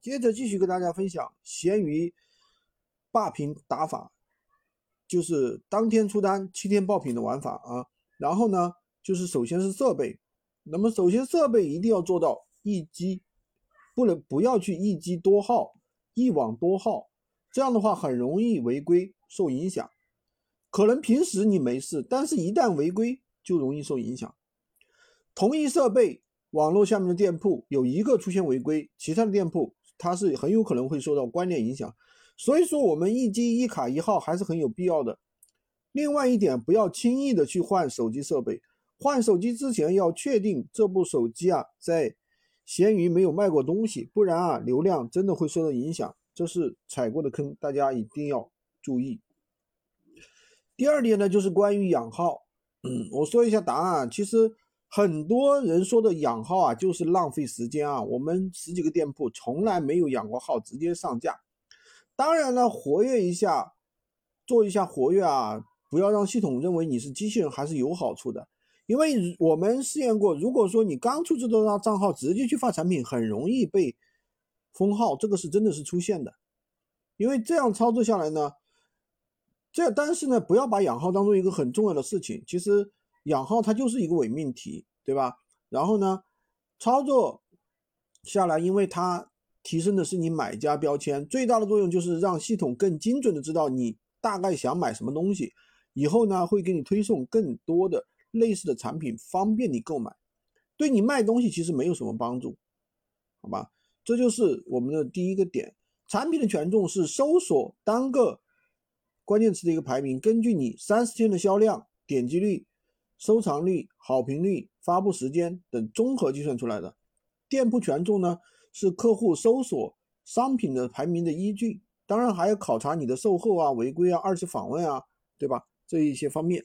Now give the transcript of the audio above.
接着继续跟大家分享闲鱼霸屏打法，就是当天出单七天爆品的玩法啊。然后呢，就是首先是设备，那么首先设备一定要做到一机，不能不要去一机多号、一网多号，这样的话很容易违规受影响。可能平时你没事，但是一旦违规就容易受影响。同一设备网络下面的店铺有一个出现违规，其他的店铺它是很有可能会受到关联影响。所以说我们一机一卡一号还是很有必要的。另外一点，不要轻易的去换手机设备。换手机之前要确定这部手机啊，在闲鱼没有卖过东西，不然啊，流量真的会受到影响。这是踩过的坑，大家一定要注意。第二点呢，就是关于养号。嗯，我说一下答案。其实很多人说的养号啊，就是浪费时间啊。我们十几个店铺从来没有养过号，直接上架。当然了，活跃一下，做一下活跃啊。不要让系统认为你是机器人，还是有好处的。因为我们试验过，如果说你刚出这个账号直接去发产品，很容易被封号，这个是真的是出现的。因为这样操作下来呢，这但是呢，不要把养号当做一个很重要的事情。其实养号它就是一个伪命题，对吧？然后呢，操作下来，因为它提升的是你买家标签，最大的作用就是让系统更精准的知道你大概想买什么东西。以后呢，会给你推送更多的类似的产品，方便你购买。对你卖东西其实没有什么帮助，好吧？这就是我们的第一个点。产品的权重是搜索单个关键词的一个排名，根据你三十天的销量、点击率、收藏率、好评率、发布时间等综合计算出来的。店铺权重呢，是客户搜索商品的排名的依据。当然还要考察你的售后啊、违规啊、二次访问啊，对吧？这一些方面。